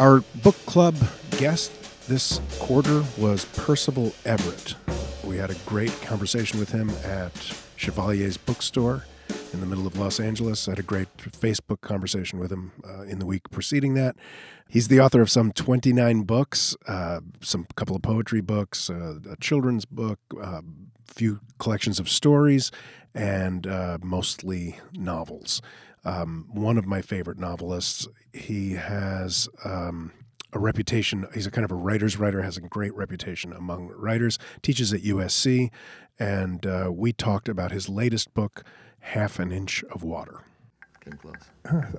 Our book club guest this quarter was Percival Everett. We had a great conversation with him at Chevalier's bookstore in the middle of Los Angeles. I had a great Facebook conversation with him uh, in the week preceding that. He's the author of some 29 books, uh, some couple of poetry books, uh, a children's book, a uh, few collections of stories, and uh, mostly novels. Um, one of my favorite novelists. He has um, a reputation. He's a kind of a writer's writer, has a great reputation among writers, teaches at USC, and uh, we talked about his latest book, Half an Inch of Water. Came close.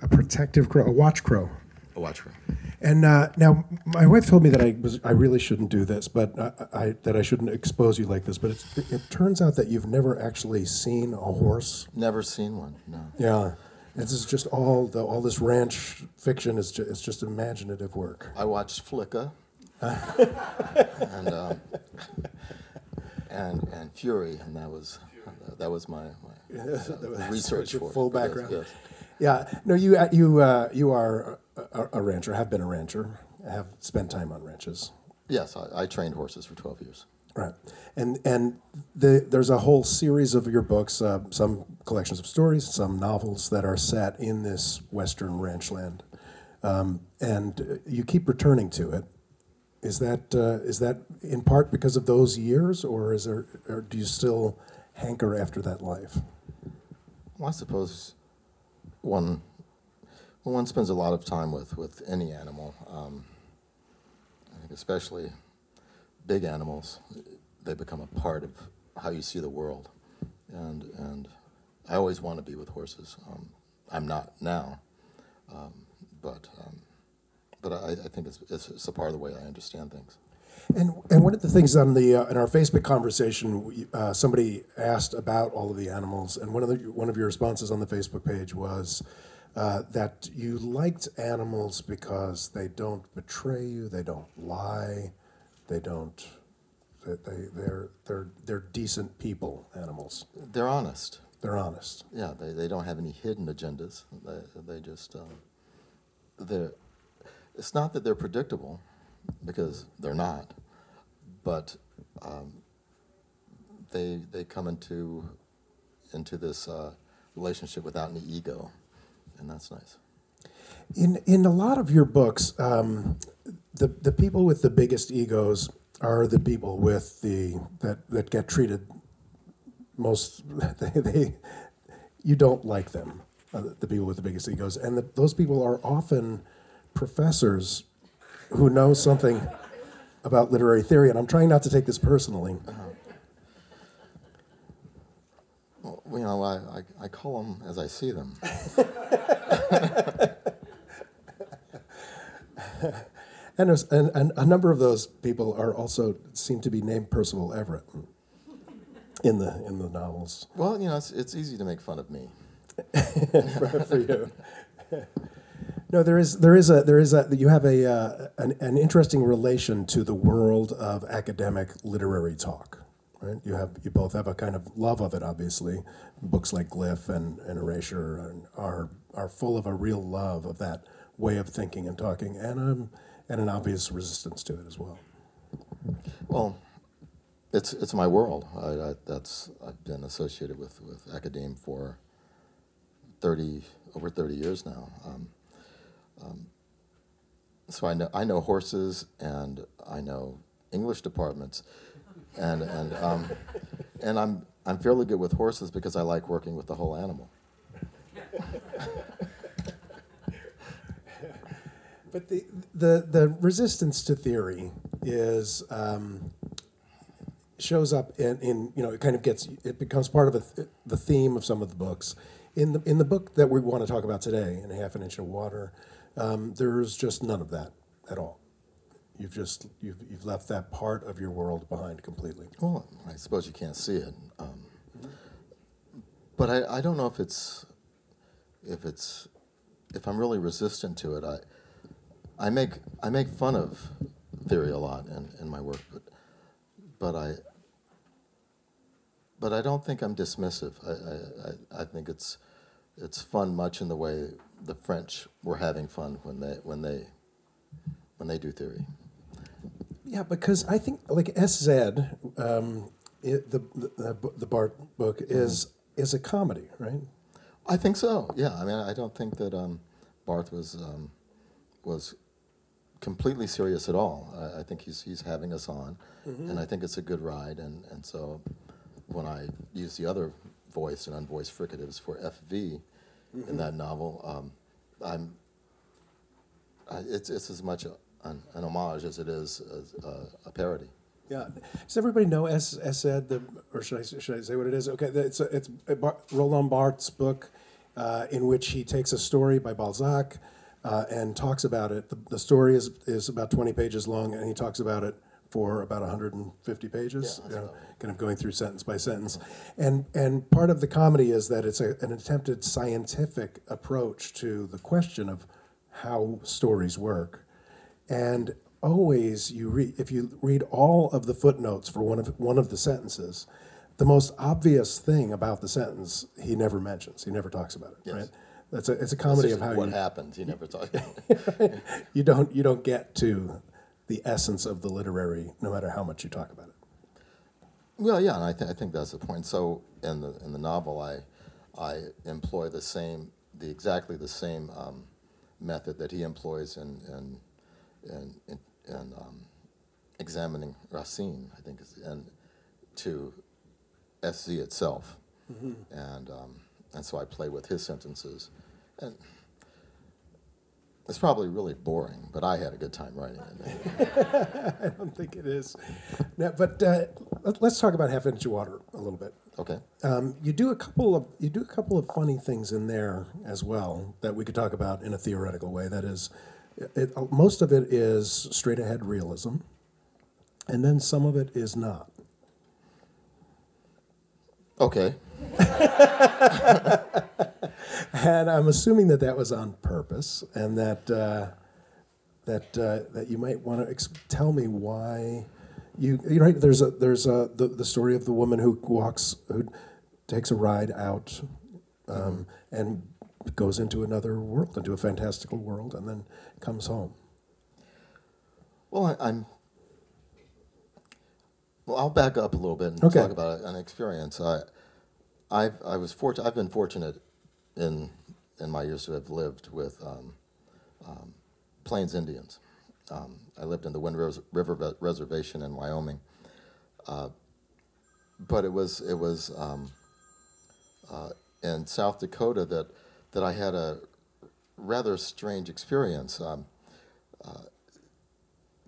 a protective crow, a watch crow. A watch crow. And uh, now, my wife told me that I was I really shouldn't do this, but I, I that I shouldn't expose you like this. But it, it turns out that you've never actually seen a horse. Never seen one. No. Yeah. This is just all the all this ranch fiction is just, it's just imaginative work. I watched Flicka, and um, and and Fury, and that was that was my, my uh, research your for full this, background. yes. Yeah, no, you uh, you uh, you are a, a rancher, have been a rancher, have spent time on ranches, Yes, I, I trained horses for twelve years. Right? And and the, there's a whole series of your books, uh, some collections of stories, some novels that are set in this western ranch land, um, and you keep returning to it. Is that uh, is that in part because of those years, or is there, or do you still hanker after that life? Well, I suppose one one spends a lot of time with with any animal. Um, I think especially big animals, they become a part of how you see the world, and and I always want to be with horses. Um, I'm not now, um, but um, but I, I think it's, it's it's a part of the way I understand things. And and one of the things on the uh, in our Facebook conversation, we, uh, somebody asked about all of the animals, and one of the one of your responses on the Facebook page was uh, that you liked animals because they don't betray you, they don't lie, they don't they, they they're they're they're decent people. Animals, They're honest. they're honest. Yeah, they, they don't have any hidden agendas. They, they just, um, they're, it's not that they're predictable, because they're not, but um, they, they come into, into this uh, relationship without any ego, and that's nice. In in a lot of your books, um, the the people with the biggest egos are the people with the that that get treated most. They, they you don't like them, uh, the people with the biggest egos, and the, those people are often professors who know something about literary theory. And I'm trying not to take this personally. Well, you know, I, I, I call them as I see them. And, there's, and, and a number of those people are also seem to be named Percival Everett in the in the novels. Well, you know, it's, it's easy to make fun of me. for, for you. No, there is there is a there is a you have a uh, an, an interesting relation to the world of academic literary talk, right? You have you both have a kind of love of it. Obviously, books like Glyph and, and Erasure are are full of a real love of that way of thinking and talking, and um, and an obvious resistance to it as well. Well, it's it's my world. I, I, that's I've been associated with with academe for thirty over thirty years now. Um, um, so I know I know horses and I know English departments, and and um, and I'm I'm fairly good with horses because I like working with the whole animal. But the the the resistance to theory is um, shows up in, in you know it kind of gets it becomes part of a th- the theme of some of the books. In the in the book that we want to talk about today, in half an inch of water, um, there's just none of that at all. You've just you've you've left that part of your world behind completely. Well, I suppose you can't see it, um, but I, I don't know if it's if it's if I'm really resistant to it. I I make I make fun of theory a lot in, in my work, but but I but I don't think I'm dismissive. I, I, I, think it's it's fun much in the way the French were having fun when they when they when they do theory. Yeah, because I think like SZ, um, it, the, the the Barthes book is is a comedy, right? I think so. Yeah, I mean, I don't think that um, Barthes was um, was completely serious at all. I, I, think he's he's having us on, mm-hmm. and I think it's a good ride. And, and so when I use the other voice and unvoiced fricatives for FV mm-hmm. in that novel, um, I'm I, it's it's as much a, an, an, homage as it is a, a parody. Yeah. Does everybody know S. S. Ed, the, or should I, should I say what it is? Okay, it's, a, it's a Bar- Roland Barthes' book uh, in which he takes a story by Balzac uh, and talks about it. The, the, story is, is about 20 pages long, and he talks about it for about 150 pages, yeah, you know, kind of going through sentence by sentence. And, and part of the comedy is that it's a, an attempted scientific approach to the question of how stories work. And always you read if you read all of the footnotes for one of one of the sentences, the most obvious thing about the sentence he never mentions. He never talks about it. Yes. Right? That's a it's a comedy of how what happens, you, happened. He never talks. you don't you don't get to the essence of the literary, no matter how much you talk about it. Well, yeah, and I, th- I think that's the point. So in the in the novel, I I employ the same the exactly the same um, method that he employs in in in, in and um, examining Racine, I think, and to SZ itself. Mm-hmm. And, um, and so I play with his sentences. And it's probably really boring, but I had a good time writing it. I don't think it is. Now, but uh, let's talk about Half Inch of Water a little bit. Okay. Um, you do a couple of you do a couple of funny things in there as well that we could talk about in a theoretical way. That is, it, most of it is straight ahead realism, and then some of it is not. Okay. and I'm assuming that that was on purpose, and that uh, that uh, that you might want to ex- tell me why you you know there's a there's a the, the story of the woman who walks who takes a ride out um, and goes into another world, into a fantastical world, and then comes home. Well, I, am Well, I'll back up a little bit and okay. talk about an experience. I, I've, I was fortunate. I've been fortunate in in my years to have lived with um, um, Plains Indians. Um, I lived in the Wind River Reservation in Wyoming, uh, but it was it was um, uh, in South Dakota that that I had a rather strange experience. Um, uh,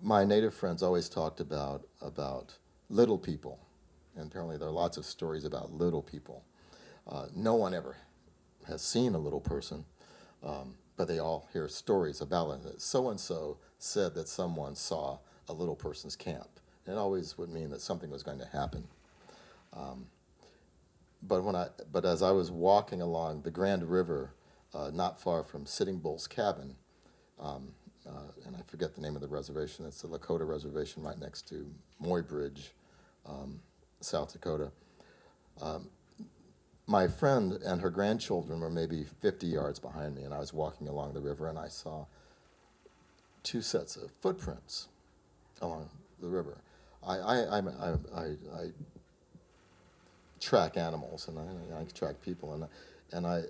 my native friends always talked about about little people, and apparently there are lots of stories about little people. Uh, no one ever has seen a little person, um, but they all hear stories about it. So and so said that someone saw a little person's camp. It always would mean that something was going to happen. Um, but when I, but as I was walking along the Grand River, uh, not far from Sitting Bull's cabin, um, uh, and I forget the name of the reservation. It's the Lakota Reservation right next to Mobridge, um, South Dakota. Um, my friend and her grandchildren were maybe 50 yards behind me, and I was walking along the river, and I saw two sets of footprints along the river. I, I, I, I, I track animals, and I, I track people, and, and I,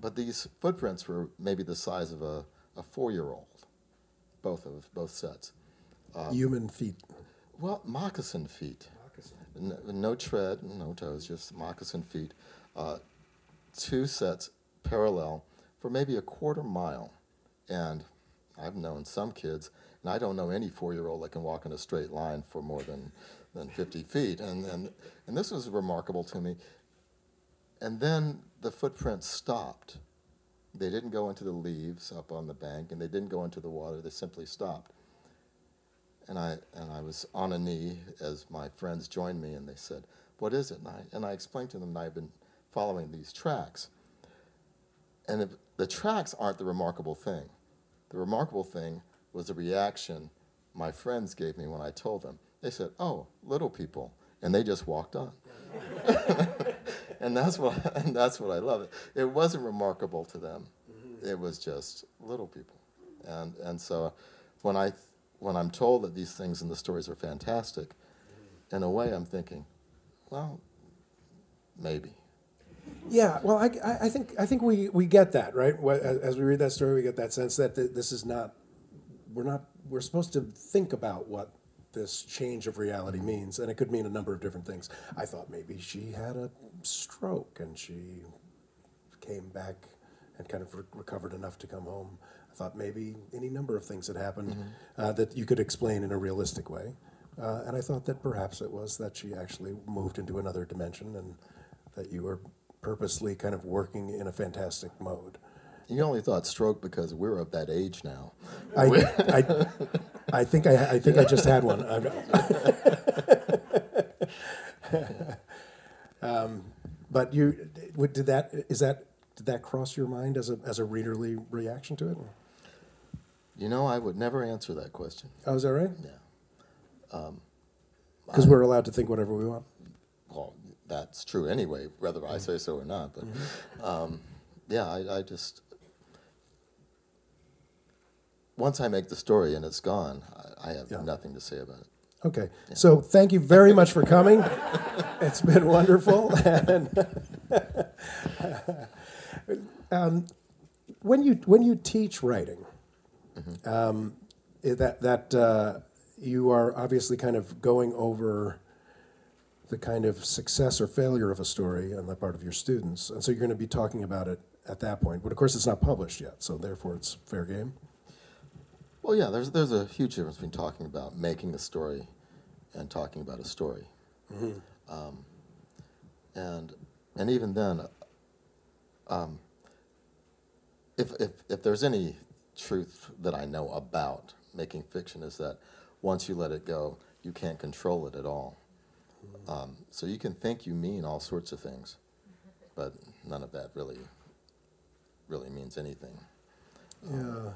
but these footprints were maybe the size of a, a four-year-old, both of both sets. Um, Human feet. Well, moccasin feet. No, no, tread, no toes, just moccasin feet. Uh, two sets parallel for maybe a quarter mile. And I've known some kids, and I don't know any four-year-old that can walk in a straight line for more than, than 50 feet. And, and, and this was remarkable to me. And then the footprints stopped. They didn't go into the leaves up on the bank, and they didn't go into the water. They simply stopped. And I, and I was on a knee as my friends joined me, and they said, What is it? And I, and I explained to them that I've been following these tracks. And if, the tracks aren't the remarkable thing. The remarkable thing was the reaction my friends gave me when I told them. They said, Oh, little people. And they just walked on. and that's what and that's what I love. It it wasn't remarkable to them. Mm-hmm. It was just little people, and and so when I when I'm told that these things in the stories are fantastic, in a way I'm thinking, well, maybe. Yeah, well, I, I think I think we, we get that right. As as we read that story, we get that sense that this is not we're not we're supposed to think about what this change of reality means, and it could mean a number of different things. I thought maybe she had a stroke and she came back and kind of re- recovered enough to come home. Thought maybe any number of things had happened uh, that you could explain in a realistic way. Uh, and I thought that perhaps it was that she actually moved into another dimension and that you were purposely kind of working in a fantastic mode. You only thought stroke because we're of that age now. I, I, I think I, I think I just had one. Um, but you, did that is that did that cross your mind as a as a readerly reaction to it? You know, I would never answer that question. Oh, is that right? Yeah. Because we're allowed to think whatever we want. Well, that's true anyway, whether I say so or not. But um, yeah, I, I just once I make the story and it's gone, I, I have Yeah. nothing to say about it. Okay. So thank you very much for coming. it's been wonderful. And um, when you when you teach writing, um, that that uh, you are obviously kind of going over the kind of success or failure of a story on the part of your students, and so you're going to be talking about it at that point. But of course, it's not published yet, so therefore it's fair game. Well, yeah, there's there's a huge difference between talking about making a story and talking about a story. Um, and and even then, um, if, if if there's any truth that I know about making fiction is that once you let it go, you can't control it at all. Um, so you can think you mean all sorts of things, but none of that really really means anything. Yeah.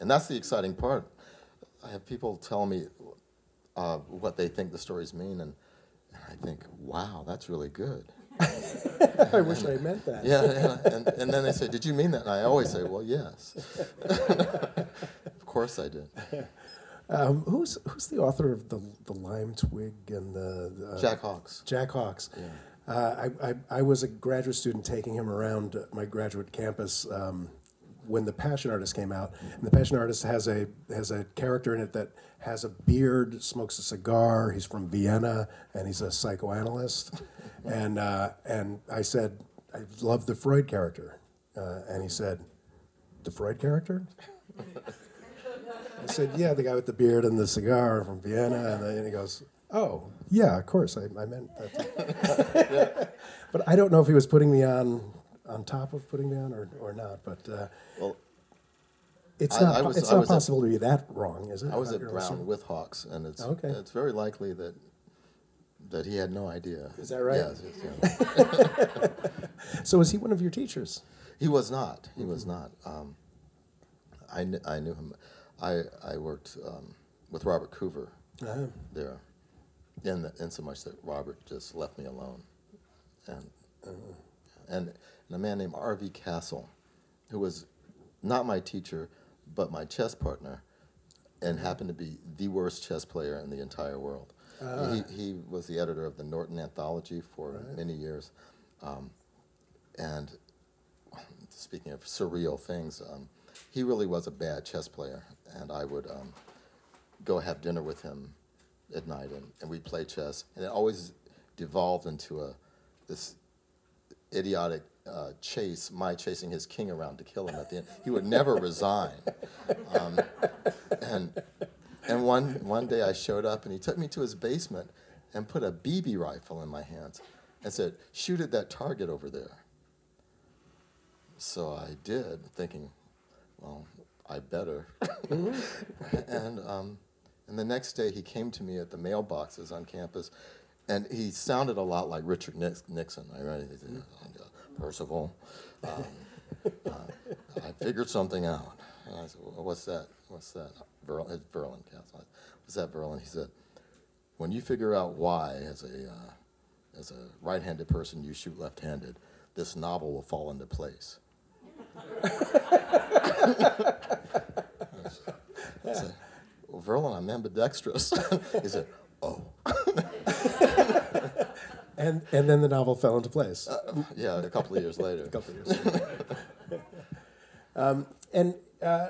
And that's the exciting part. I have people tell me uh, what they think the stories mean, and, and I think, wow, that's really good. I wish I meant that. Yeah, yeah. And, and then they say, did you mean that? And I always say, well, yes. of course I did. Um, who's who's the author of the the lime twig and the, the Jack Hawkes. Jack Hawkes? Yeah. Uh, I, I I was a graduate student taking him around my graduate campus um, when the Passion Artist came out, and the Passion Artist has a has a character in it that has a beard, smokes a cigar. He's from Vienna, and he's a psychoanalyst. and uh, and I said, I love the Freud character, uh, and he said, the Freud character. I said, yeah, the guy with the beard and the cigar from Vienna. And then he goes, oh, yeah, of course, I, I meant that. but I don't know if he was putting me on on top of putting down or, or not. But uh, Well, it's I- not, I was- it's not was at- possible to be that wrong, is it? I was at Brown assuming- with Hawkes, and it's Okay. it's very likely that that he had no idea. Is that right? Yes. yes, yeah. So was he one of your teachers? He was not. He was not. Um, I, kn- I knew him. I, I worked um, with Robert Coover Uh, there, in, the, in so much that Robert just left me alone. And, and, and a man named R.V. Cassill, who was not my teacher, but my chess partner, and happened to be the worst chess player in the entire world. He, he was the editor of the Norton Anthology for many years. Um, and speaking of surreal things, um, he really was a bad chess player, and I would um, go have dinner with him at night, and, and we'd play chess, and it always devolved into a this idiotic uh, chase, my chasing his king around to kill him at the end. He would never resign, um, and and one one day I showed up, and he took me to his basement and put a BB rifle in my hands, and said, "Shoot at that target over there." So I did, thinking, well, I better. and um, and the next day he came to me at the mailboxes on campus, and he sounded a lot like Richard Nixon. I read, Percival, um, uh, I figured something out. And I said, well, what's that? What's that? Verlin, it's Verlin Cassill. What's that, Verlin? He said, when you figure out why, as a uh, as a right-handed person, you shoot left-handed, this novel will fall into place. So, Verlin, I'm ambidextrous. he said, oh. And and then the novel fell into place. Uh, yeah, a couple of years later. a couple of years. um, and uh,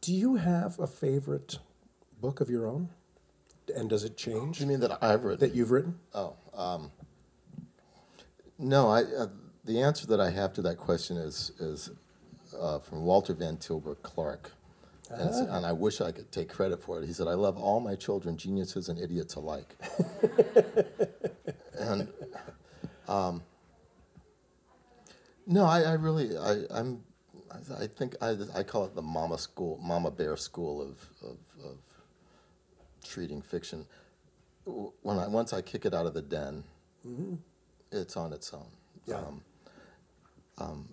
do you have a favorite book of your own? And does it change You mean that I've written? that you've written? Oh, um, no. I uh, the answer that I have to that question is is uh, from Walter Van Tilburg Clark, and, it's- and I wish I could take credit for it. He said, "I love all my children, geniuses and idiots alike." and um, no, I, I really I, I'm I, think I, I call it the mama school, mama bear school of of, of treating fiction. When I once I kick it out of the den, it's on its own. Yeah. Um, um,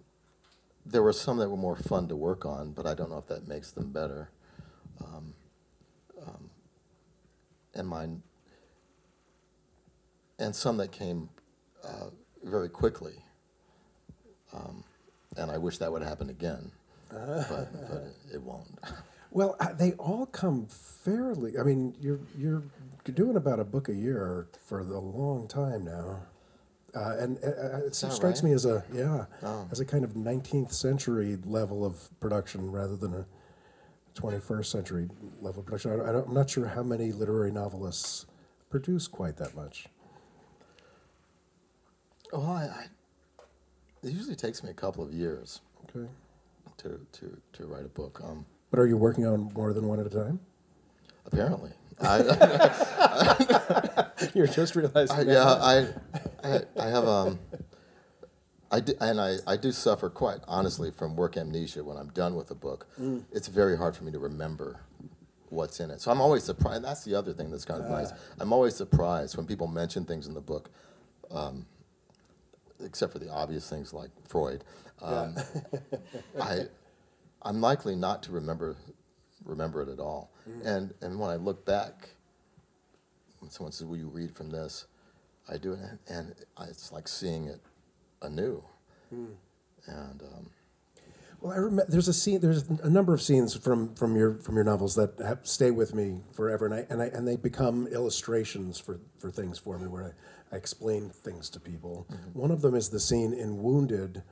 there were some that were more fun to work on, but I don't know if that makes them better. Um, um, and mine, and some that came uh, very quickly. Um, and I wish that would happen again, but, but it won't. Well, uh, they all come fairly. I mean, you're you're doing about a book a year for the long time now, uh, and uh, uh, it strikes right? me as a yeah, Oh. as a kind of 19th century level of production rather than a 21st century level of production. I, I I'm not sure how many literary novelists produce quite that much. Well, I, I, it usually takes me a couple of years Okay, to, to, to write a book. Um, but are you working on more than one at a time? apparently, I, You're just realizing. I, that yeah. I, I, I have um, I do, and I, I do suffer quite honestly from work amnesia when I'm done with a book. It's very hard for me to remember what's in it. So I'm always surprised. That's the other thing that's kind of nice. I'm always surprised when people mention things in the book, um, except for the obvious things like Freud. Um, I, I'm likely not to remember remember it at all. And and when I look back, when someone says, "Will you read from this?" I do it, and, and it's like seeing it anew. And um, Well, I remember there's a scene. There's a number of scenes from, from your from your novels that have, stay with me forever, and I and I and they become illustrations for, for things for me where I, I explain things to people. One of them is the scene in Wounded,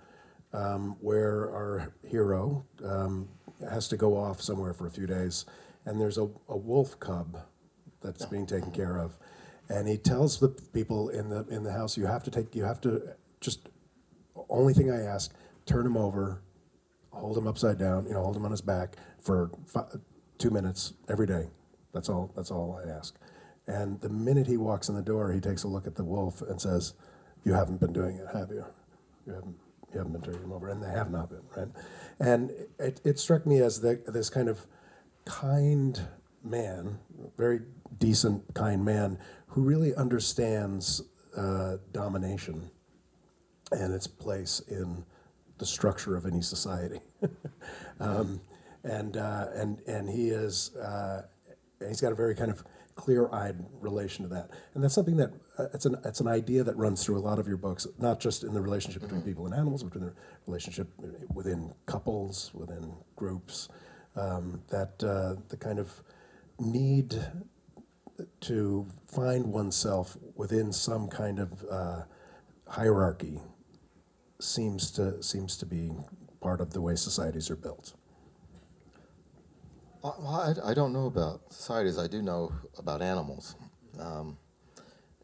um, where our hero um, has to go off somewhere for a few days, and there's a, a wolf cub that's being taken care of, and he tells the people in the in the house, you have to take, you have to just only thing I ask, turn him over, hold him upside down, you know, hold him on his back for fi- two minutes every day. That's all. That's all I ask. And the minute he walks in the door, he takes a look at the wolf and says, "You haven't been doing it, have you? You haven't. You haven't been turning him over." And they have not been, right? And it, it struck me as the, this kind of kind man, very decent, kind man, who really understands uh, domination and its place in the structure of any society. um, and, uh, and, and he is, uh, he's got a very kind of clear-eyed relation to that. And that's something that, uh, it's, an, it's an idea that runs through a lot of your books, not just in the relationship between people and animals, but in the relationship within couples, within groups, um, that uh, the kind of need to find oneself within some kind of uh, hierarchy seems to seems to be part of the way societies are built. Well, I, I don't know about societies. I do know about animals, um,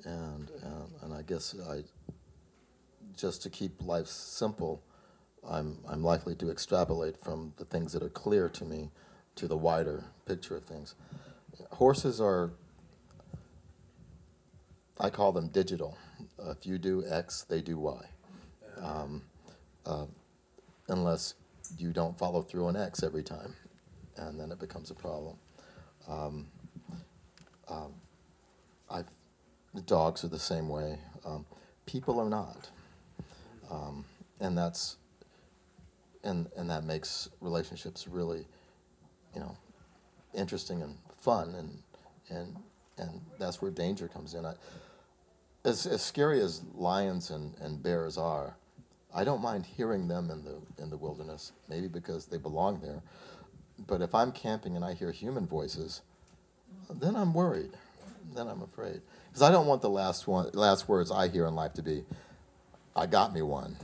and, and and I guess I just to keep life simple, I'm I'm likely to extrapolate from the things that are clear to me to the wider picture of things. Horses are. I call them digital. Uh, if you do X, they do Y. Um, uh, unless you don't follow through on X every time, and then it becomes a problem. Um, um, the dogs are the same way. Um, people are not, um, and that's and and that makes relationships really, you know, interesting and fun, and and and that's where danger comes in. I, as, as scary as lions and, and bears are, I don't mind hearing them in the in the wilderness. Maybe because they belong there, but if I'm camping and I hear human voices, then I'm worried. Then I'm afraid because I don't want the last one, last words I hear in life to be, "I got me one."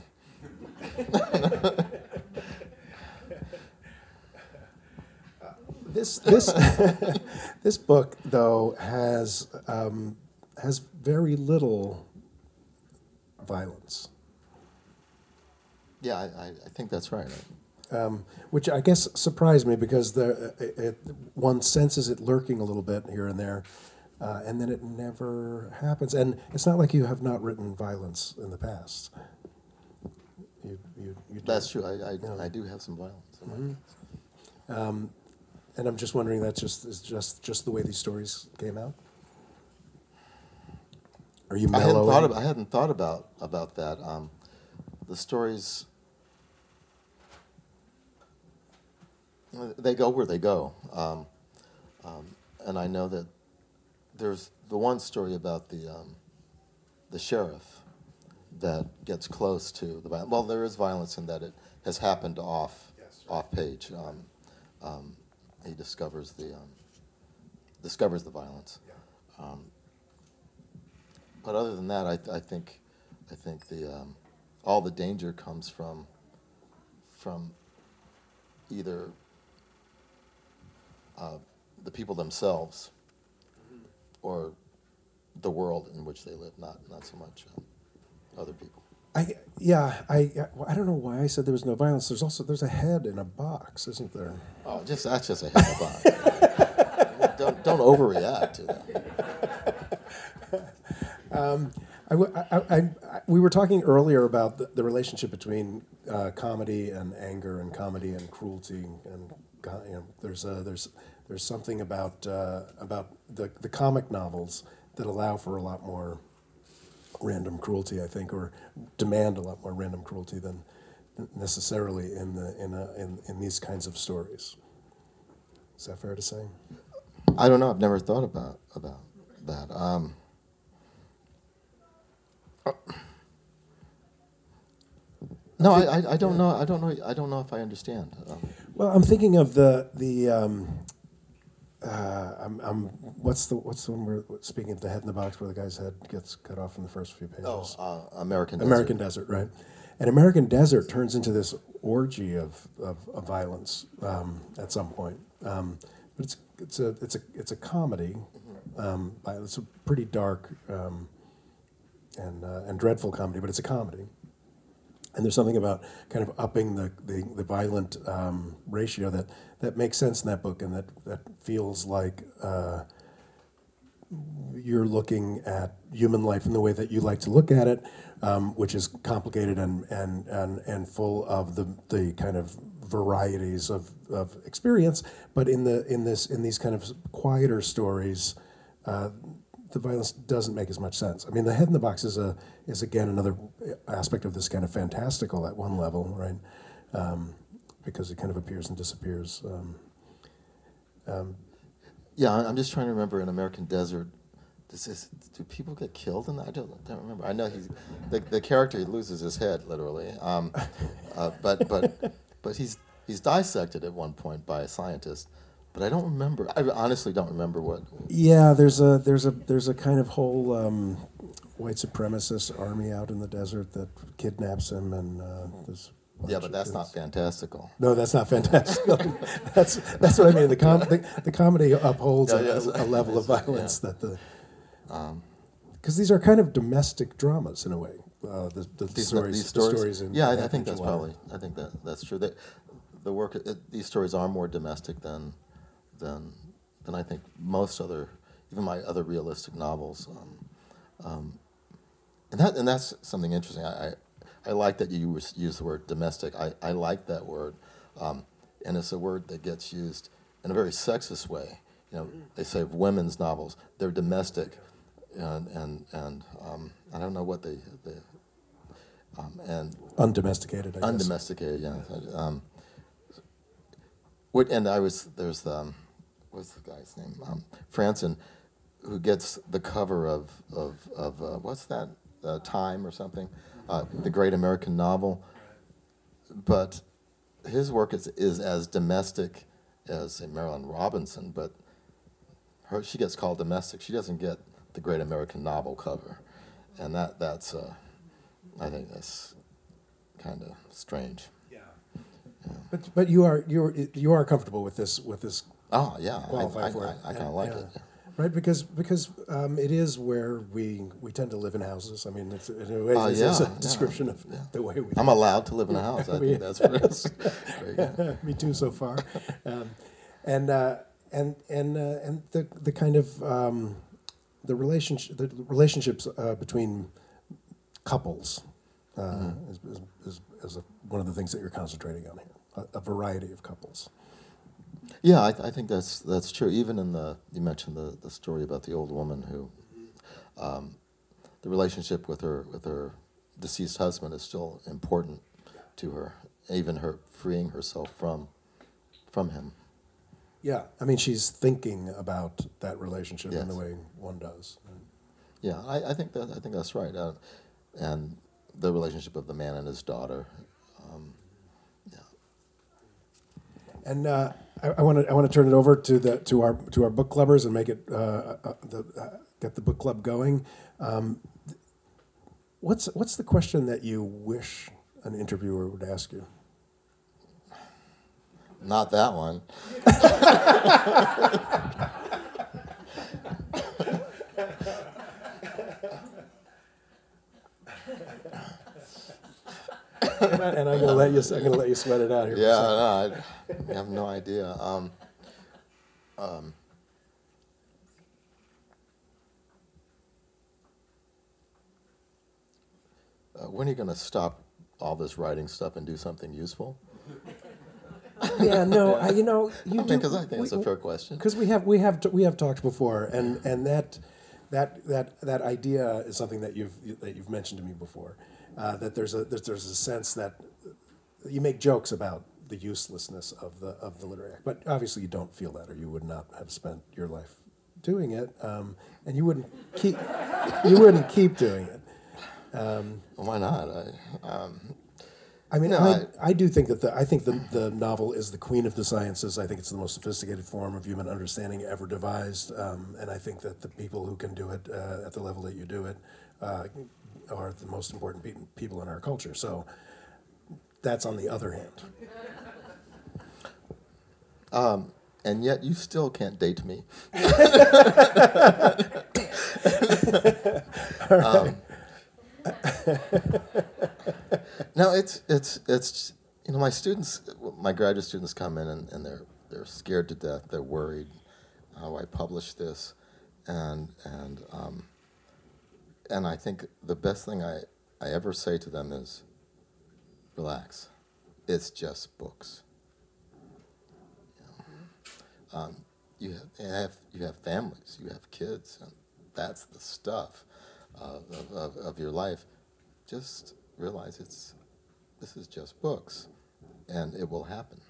This this this book though has um, has very little violence, Yeah, I, I, I think that's right. Um, which I guess surprised me because the it, it, one senses it lurking a little bit here and there, uh, and then it never happens. And it's not like you have not written violence in the past. You, you, you. That's true. I, I, Yeah. I do have some violence. my- Um, and I'm just wondering that just is just just the way these stories came out. Are you I hadn't thought about, I hadn't thought about about that. Um, the stories they go where they go, um, um, and I know that there's the one story about the um, the sheriff that gets close to the violence. Well, there is violence in that it has happened off Yes, off page. Um, um, he discovers the um, discovers the violence. Um, but other than that, I, I think, I think the um, all the danger comes from from either uh, the people themselves or the world in which they live, not not so much um, other people. I yeah I I don't know why I said there was no violence. There's also there's a head in a box, isn't there? Oh, just that's just a head in a box. don't don't overreact to that. I, w- I- I- I- we were talking earlier about the, the relationship between uh, comedy and anger, and comedy and cruelty, and you know, there's a, there's there's something about uh, about the the comic novels that allow for a lot more random cruelty, I think, or demand a lot more random cruelty than necessarily in the in a, in, in these kinds of stories. Is that fair to say? I don't know. I've never thought about about that. Um, no, I, I, I don't know. I don't know. I don't know if I understand. Um, Well, I'm thinking of the the. Um, uh, I'm, I'm, what's the what's the one where speaking of the head in the box where the guy's head gets cut off in the first few pages? oh, uh, American. Desert. American Desert, right? And American Desert turns into this orgy of, of, of violence um, at some point. Um, but it's it's a it's a it's a comedy. Um, by, it's a pretty dark um, and uh, and dreadful comedy, but it's a comedy. And there's something about kind of upping the, the, the violent um, ratio that, that makes sense in that book and that, that feels like uh, you're looking at human life in the way that you like to look at it, um, which is complicated and, and, and, and full of the, the kind of varieties of, of experience. But in, the, in, this, in these kind of quieter stories, uh, the violence doesn't make as much sense. I mean, the head in the box is a is again another aspect of this kind of fantastical at one level, right? Um, because it kind of appears and disappears. Um, Yeah, I- I'm just trying to remember in American Desert. Does this, do people get killed in that? I don't, don't remember. I know he's the, the character loses his head literally, um, uh, but but but he's he's dissected at one point by a scientist. But I don't remember. I honestly don't remember what. yeah, there's a there's a there's a kind of whole um, white supremacist army out in the desert that kidnaps him and uh, there's Yeah, but that's not fantastical. No, that's not fantastical. that's that's what I mean. The, com- the, the comedy upholds Yeah, a, a level of violence yeah. that the because these are kind of domestic dramas in a way. Uh, the, the These, stories, these the stories. stories in yeah, I, I think that's Water. probably. I think that that's true. That the work. It, these stories are more domestic than than than I think most other, even my other realistic novels. Um, um, and that and that's something interesting. I, I, I like that you use the word domestic. I, I like that word, um, and it's a word that gets used in a very sexist way. You know, they say of women's novels they're domestic, and and and um, I don't know what they they um, and undomesticated. I guess. undomesticated. Yeah. Um, what, and I was there's the um, what's the guy's name? Um, Franzen, who gets the cover of of of uh, what's that? Uh, Time or something, uh, the great American novel. But his work is is as domestic as say Marilynne Robinson, but her she gets called domestic. She doesn't get the great American novel cover, and that that's uh, I think that's kind of strange. Yeah. But but you are you are you are comfortable with this with this Oh yeah, I, qualify I, for I, it. I kind of like yeah. it. Right, because because um, it is where we we tend to live in houses. I mean, it's, in a way, Oh, it's, it's yeah, a yeah, description of yeah. the way we. I'm allowed to live in a house. I We- think that's very good. Me too, so far, um, and uh, and and uh, and the the kind of um, the relationship the relationships uh, between couples uh, Mm-hmm. is, is, is, is a, one of the things that you're concentrating on here. A, a variety of couples. Yeah, I, I think that's that's true. Even in the you mentioned the, the story about the old woman who, um, the relationship with her with her deceased husband is still important to her. Even her freeing herself from from him. Yeah, I mean, she's thinking about that relationship in the way one does. Yeah, I, I think that I think that's right. Uh, and the relationship of the man and his daughter. Um, yeah. And uh, I want to I want to turn it over to the to our to our book clubbers and make it uh, uh, the, uh, get the book club going. Um, what's what's the question that you wish an interviewer would ask you? Not that one. and I'm gonna let you I'm gonna let you sweat it out here. Yeah, no, I, I have no idea. Um, um, uh, when are you going to stop all this writing stuff and do something useful? yeah, no, I, you know, you I do because I think it's a fair question. because we have we have we have talked before, and and that that that that idea is something that you've that you've mentioned to me before. Uh, that there's a that there's a sense that you make jokes about the uselessness of the of the literary act, but obviously you don't feel that, or you would not have spent your life doing it, um, and you wouldn't keep you wouldn't keep doing it. Why not? I, um, I mean, No, I, I- I do think that the I think the, the novel is the queen of the sciences. I think it's the most sophisticated form of human understanding ever devised, um, and I think that the people who can do it uh, at the level that you do it uh, are the most important pe- people in our culture. So that's on the other hand. and yet you still can't date me. Um, no, it's it's it's you know my students, my graduate students come in and, and they're they're scared to death. They're worried how I publish this, and and um, and I think the best thing I I ever say to them is, relax, it's just books. Um, you have, you have you have families, you have kids, and that's the stuff uh, of, of, of your life. Just realize it's this is just books, and it will happen.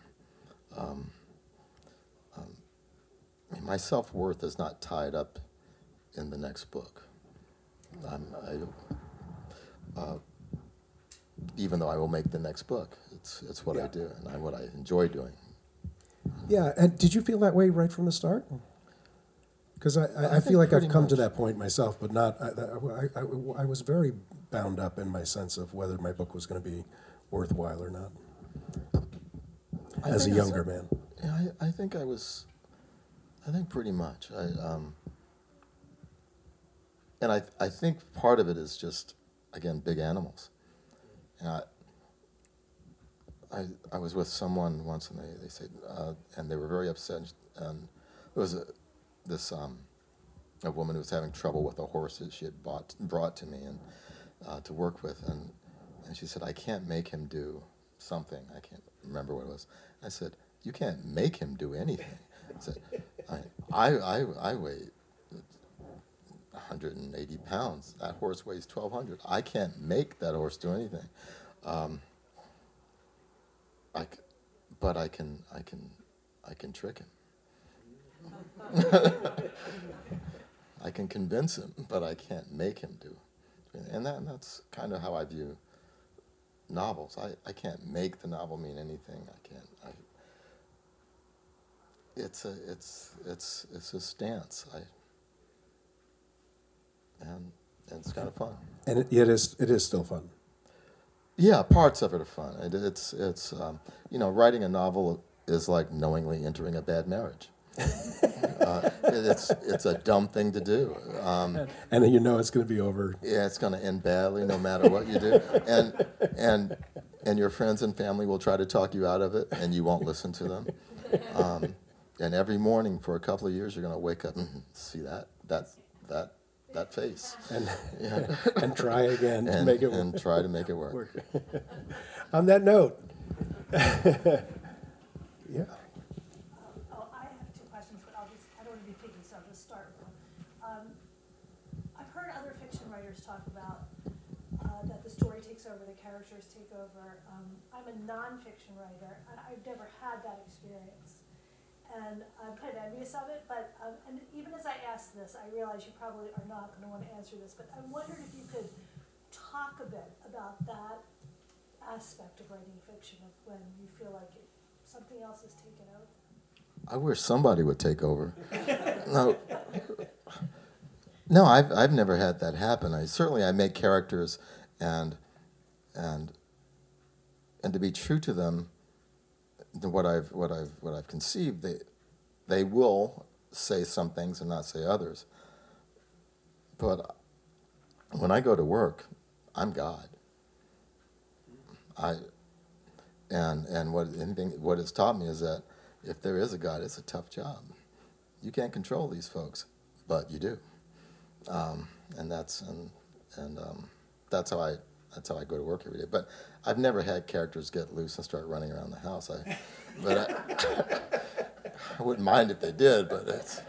Um, um, my self worth is not tied up in the next book. I'm, I, uh, even though I will make the next book, it's it's what I do and I, what I enjoy doing. Yeah, and did you feel that way right from the start? Because I, I, I, feel like I've come to that point myself, but not. I, I, I, I was very bound up in my sense of whether my book was going to be worthwhile or not. As a think it's- younger man, Yeah, I, I think I was, I think pretty much. I, um, and I, I think part of it is just, again, big animals. And I, I, I was with someone once and they, they said, uh, and they were very upset. And, there was a, this, um, a woman who was having trouble with a horse that she had bought, brought to me and uh, to work with. And, and she said, I can't make him do something. I can't remember what it was. I said, You can't make him do anything. I said, I, I, I, weigh 180 pounds. That horse weighs 1,200. I can't make that horse do anything. Um, I c- but I can, I can, I can trick him. I can convince him, but I can't make him do. And that, and that's kind of how I view novels. I, I can't make the novel mean anything. I can't. I, it's a it's it's it's a stance. I and, and it's kind of fun. And it, it is it is still fun. Yeah, parts of it are fun. It, it's it's um, you know writing a novel is like knowingly entering a bad marriage. uh, it's it's a dumb thing to do. Um, And then you know it's going to be over. yeah, it's going to end badly no matter what you do, and and and your friends and family will try to talk you out of it, and you won't listen to them. Um, and every morning for a couple of years, you're going to wake up and see that that that that face, and yeah. and try again to and, make it and try to make it work. work. On that note, yeah. Oh, I have two questions, but I'll just, I don't want to be picky, so I'll just start. Um, I've heard other fiction writers talk about, uh, that the story takes over, the characters take over. Um, I'm a nonfiction writer, and I've never had that experience. And I'm kind of envious of it, but, um, and even as I ask this, I realize you probably are not gonna wanna answer this, but I wondered if you could talk a bit about that aspect of writing fiction, of when you feel like it, something else is taken over. I wish somebody would take over. no, no, I've I've never had that happen. I certainly I make characters, and and and to be true to them, what I've what I've what I've conceived, they they will say some things and not say others. But when I go to work, I'm God. I and and what anything what it's taught me is that if there is a God, it's a tough job. You can't control these folks, but you do, um, and that's and and um, that's how I that's how I go to work every day. But I've never had characters get loose and start running around the house. I, but I, I wouldn't mind if they did, but it's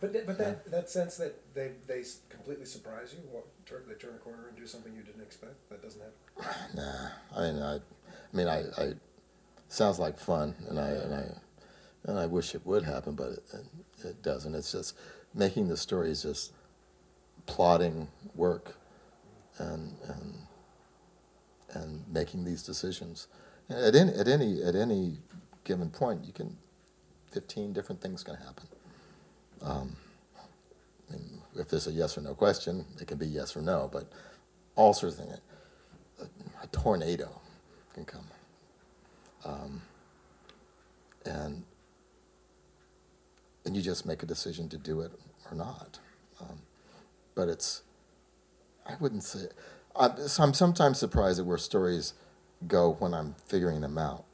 But th- but that, that sense that they they completely surprise you, what, turn, they turn a corner and do something you didn't expect, that doesn't happen. nah. I mean, I, I mean, I, I sounds like fun, and I and I and I wish it would happen, but it, it, it doesn't. It's just making the stories just plotting work, and and and making these decisions. At any at any at any given point, you can fifteen different things can happen. Um, if there's a yes or no question, it can be yes or no, but all sorts of things. A, a tornado can come, um, and and you just make a decision to do it or not. Um, but it's, I wouldn't say. I'm, so I'm sometimes surprised at where stories go when I'm figuring them out.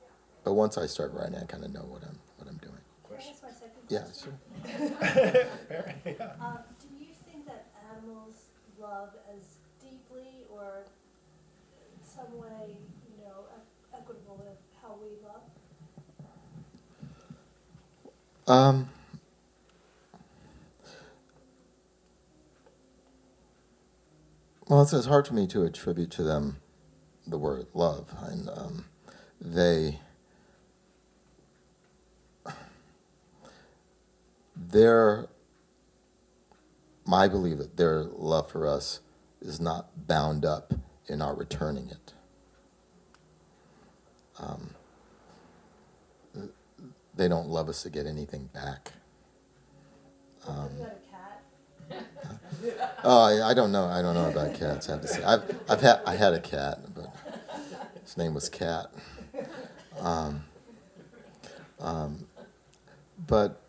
But once I start writing, I kind of know what I'm what I'm doing. Can I ask my second Yeah, question? sure. Uh, do you think that animals love as deeply or in some way, you know, equitable with how we love? Um, well, it's, it's hard for me to attribute to them the word love, and um, they their my belief that their love for us is not bound up in our returning it. Um, they don't love us to get anything back. Um, Oh, I, don't know. I don't know about cats. I have to say, I've, I've had I had a cat, but his name was Cat. Um, um, but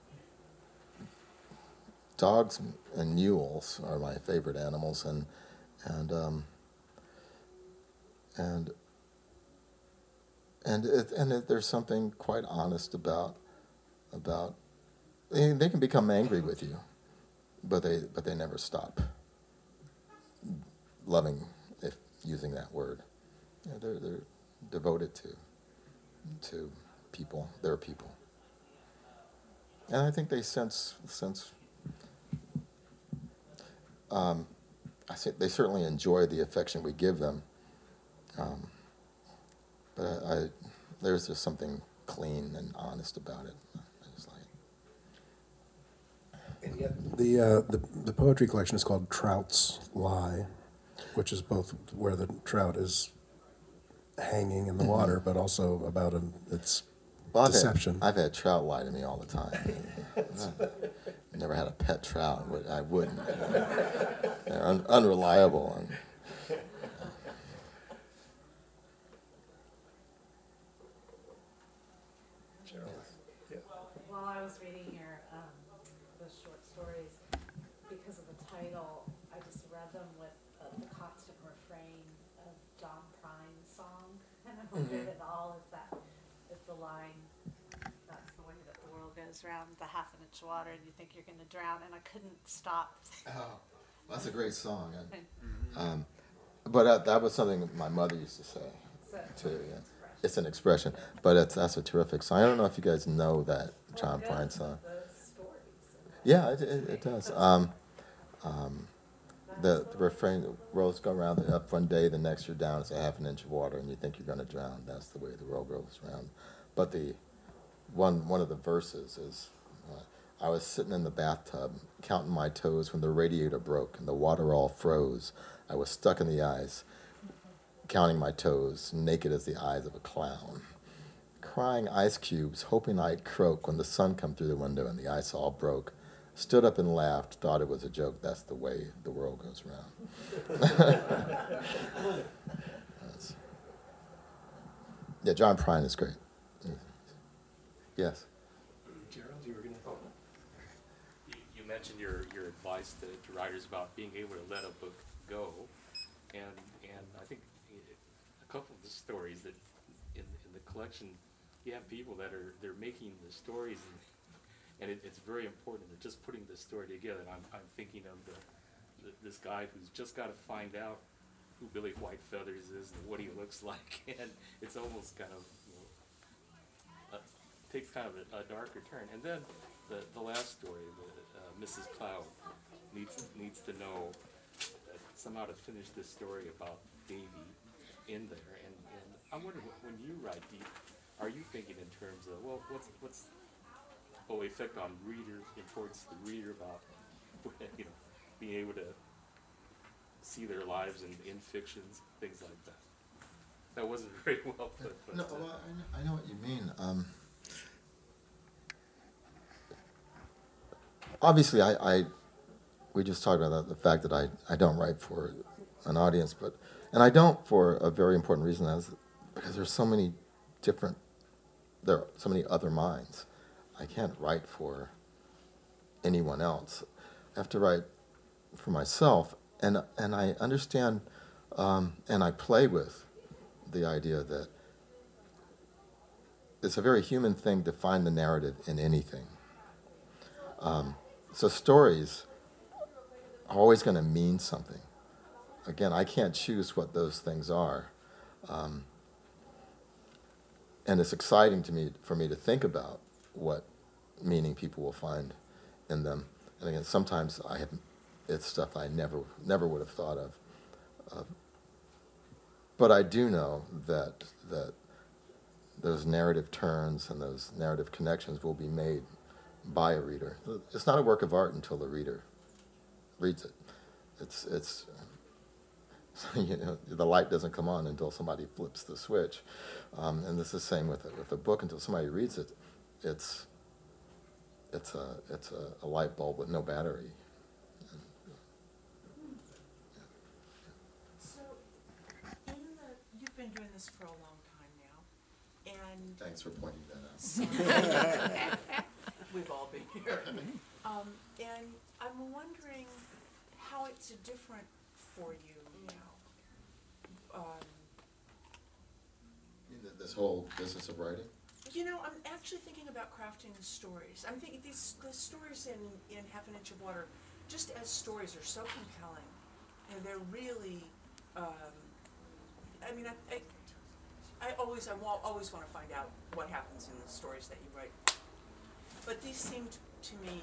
dogs and mules are my favorite animals, and and um, and and it, and it, there's something quite honest about about they, they can become angry with you but they but they never stop loving if using that word. They're they're devoted to to people their people. And I think they sense sense um, I think they certainly enjoy the affection we give them um, but I, I there's just something clean and honest about it I just like it. And yet the, uh, the the poetry collection is called Trout's Lie, which is both where the trout is hanging in the water, but also about a, its Well, I've deception. Had, I've had trout lie to me all the time. Never had a pet trout. but I wouldn't. They're un- unreliable. And, While I was reading your, um, the short stories, because of the title, I just read them with uh, the constant refrain of John Prine's song. And I wondered at all if that, if the line, that's the way that the world goes the half an inch of water, and you think you're gonna drown, and I couldn't stop. oh, that's a great song. And, um, but that, that was something my mother used to say So, too. Yeah. It's an expression, but it's that's a terrific song. I don't know if you guys know that John well, Prine good, song. Yeah, it, it, it does. Um, um, the, the refrain, the roads go around, up one day, the next you're down, it's a half an inch of water, and you think you're going to drown. That's the way the world goes around. But the one one of the verses is, uh, I was sitting in the bathtub, counting my toes when the radiator broke and the water all froze. I was stuck in the ice, counting my toes, naked as the eyes of a clown. Crying ice cubes, hoping I'd croak when the sun come through the window and the ice all broke. Stood up and laughed, thought it was a joke. That's the way the world goes round. Yeah, John Prine is great. Yes. Gerald, you were gonna. You, you mentioned your, your advice to, to writers about being able to let a book go, and, and I think a couple of the stories that, in, in the collection, you have people that are, they're making the stories, and, and it, it's very important, they're just putting the story together, and I'm, I'm thinking of the, th- this guy who's just gotta find out who Billy White Feathers is and what he looks like, and it's almost kind of, you know, takes kind of a, a darker turn. And then the, the last story, the, uh, Mrs. Cloud needs, needs to know that somehow to finish this story about Davy in there. And, and I'm wondering, when you write, do you, are you thinking in terms of, well, what's, what's the effect on readers, and towards the reader about, you know, being able to see their lives in, in fictions, things like that? That wasn't very well put, but. No, uh, well, I, know, I know what you mean. Um, obviously, I, I, we just talked about the, the fact that I, I don't write for an audience, but, and I don't for a very important reason, as because there's so many different, there are so many other minds. I can't write for anyone else. I have to write for myself, and and I understand, um, and I play with the idea that it's a very human thing to find the narrative in anything. Um, so stories are always going to mean something. Again, I can't choose what those things are, um, and it's exciting to me for me to think about what meaning people will find in them. And again, sometimes I have it's stuff I never never would have thought of. Uh, but I do know that that those narrative turns and those narrative connections will be made by a reader. It's not a work of art until the reader reads it. It's it's you know the light doesn't come on until somebody flips the switch, um, and this is the same with a, with a book. Until somebody reads it, it's it's a it's a, a light bulb with no battery. So, the, you've been doing this for a long time now, and Thanks for pointing that out. we've all been here. Um, and I'm wondering how it's different for you now. Um, This whole business of writing. you know, I'm actually thinking about crafting stories. I'm thinking these the stories in in Half an Inch of Water, just as stories, are so compelling, and they're really. Um, I mean, I, I, I always I wa- always want to find out what happens in the stories that you write. But these seemed to me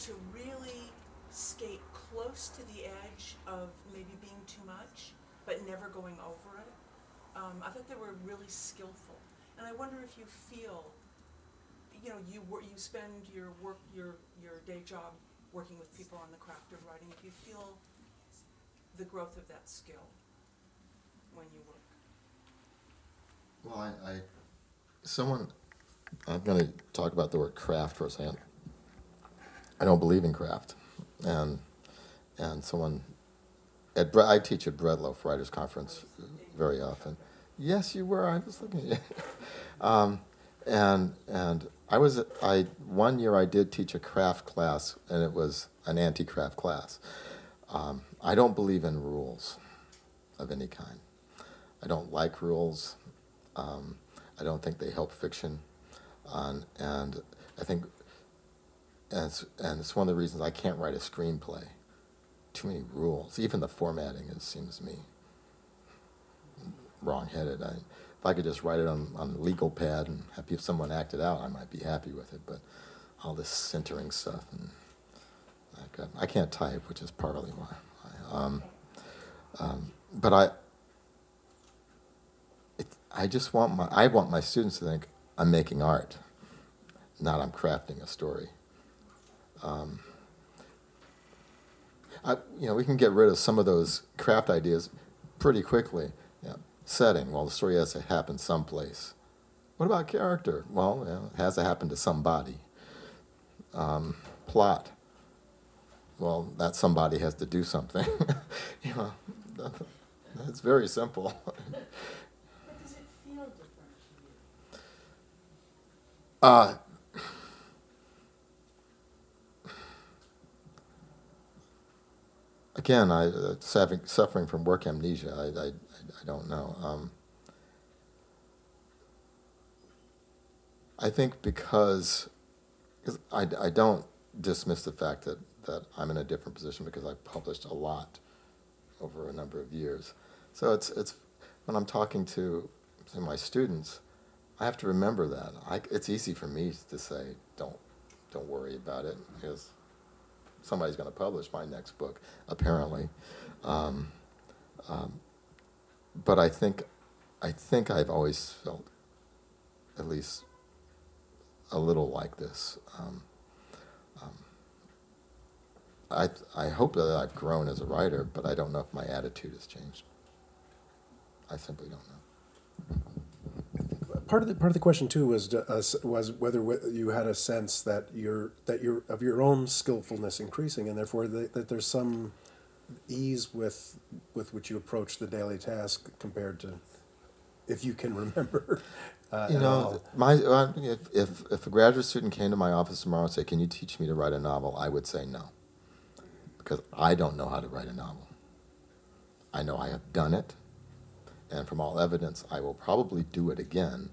to really skate close to the edge of maybe being too much, but never going over it. Um, I thought they were really skillful, and I wonder if you feel, you know, you wor- you spend your work your your day job working with people on the craft of writing. If you feel the growth of that skill when you work. Well, I, I someone I'm going to talk about the word craft for a second. I don't believe in craft, and and someone at Bre- I teach at Breadloaf Writers Conference very often. Yes, you were. I was looking at you. um, and and I was I one year I did teach a craft class, and it was an anti-craft class. Um, I don't believe in rules of any kind. I don't like rules. Um, I don't think they help fiction. Um, and I think, and it's, and it's one of the reasons I can't write a screenplay. Too many rules. Even the formatting is, seems to me wrong-headed. I, if I could just write it on, on legal pad and have someone act it out, I might be happy with it. But all this centering stuff, and I, got, I can't type, which is partly why. I, um, um, but I, it, I just want my I want my students to think I'm making art, not I'm crafting a story. Um, I, you know, we can get rid of some of those craft ideas pretty quickly. Yeah. Setting, well, the story has to happen someplace. What about character? Well, it has to happen to somebody. Um, plot, well, that somebody has to do something. you know, it's very simple. But does it feel different to you? Uh, again, I uh, suffering, suffering from work amnesia. I, I, I don't know. Um, I think because, I, I don't dismiss the fact that, that I'm in a different position because I've published a lot over a number of years. So it's, it's when I'm talking to say, my students, I have to remember that. I, it's easy for me to say, don't, don't worry about it, because somebody's going to publish my next book, apparently. Um, um, but I think, I think I've always felt, at least, a little like this. Um, um, I, I hope that I've grown as a writer, but I don't know if my attitude has changed. I simply don't know. Part of the part of the question too was uh, was whether you had a sense that your that your of your own skillfulness increasing, and therefore that, that there's some ease with with which you approach the daily task compared to if you can remember. Uh, You know, my uh, if, if if a graduate student came to my office tomorrow and said, "Can you teach me to write a novel?" I would say no, because I don't know how to write a novel. I know I have done it, and from all evidence, I will probably do it again,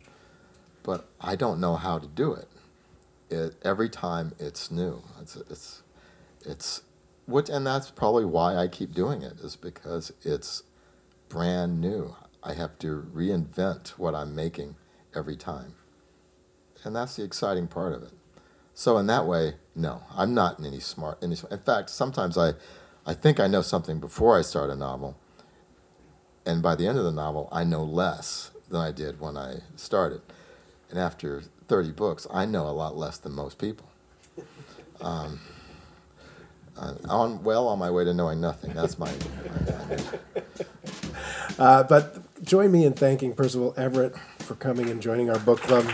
but I don't know how to do it. It every time it's new. It's it's it's which, and that's probably why I keep doing it is because it's brand new. I have to reinvent what I'm making every time. And that's the exciting part of it. So in that way, no, I'm not in any smart. Any, in fact, sometimes I, I think I know something before I start a novel, and by the end of the novel, I know less than I did when I started. And after 30 books, I know a lot less than most people. Um, uh, on well on my way to knowing nothing. That's my. my, my Uh, but join me in thanking Percival Everett for coming and joining our book club.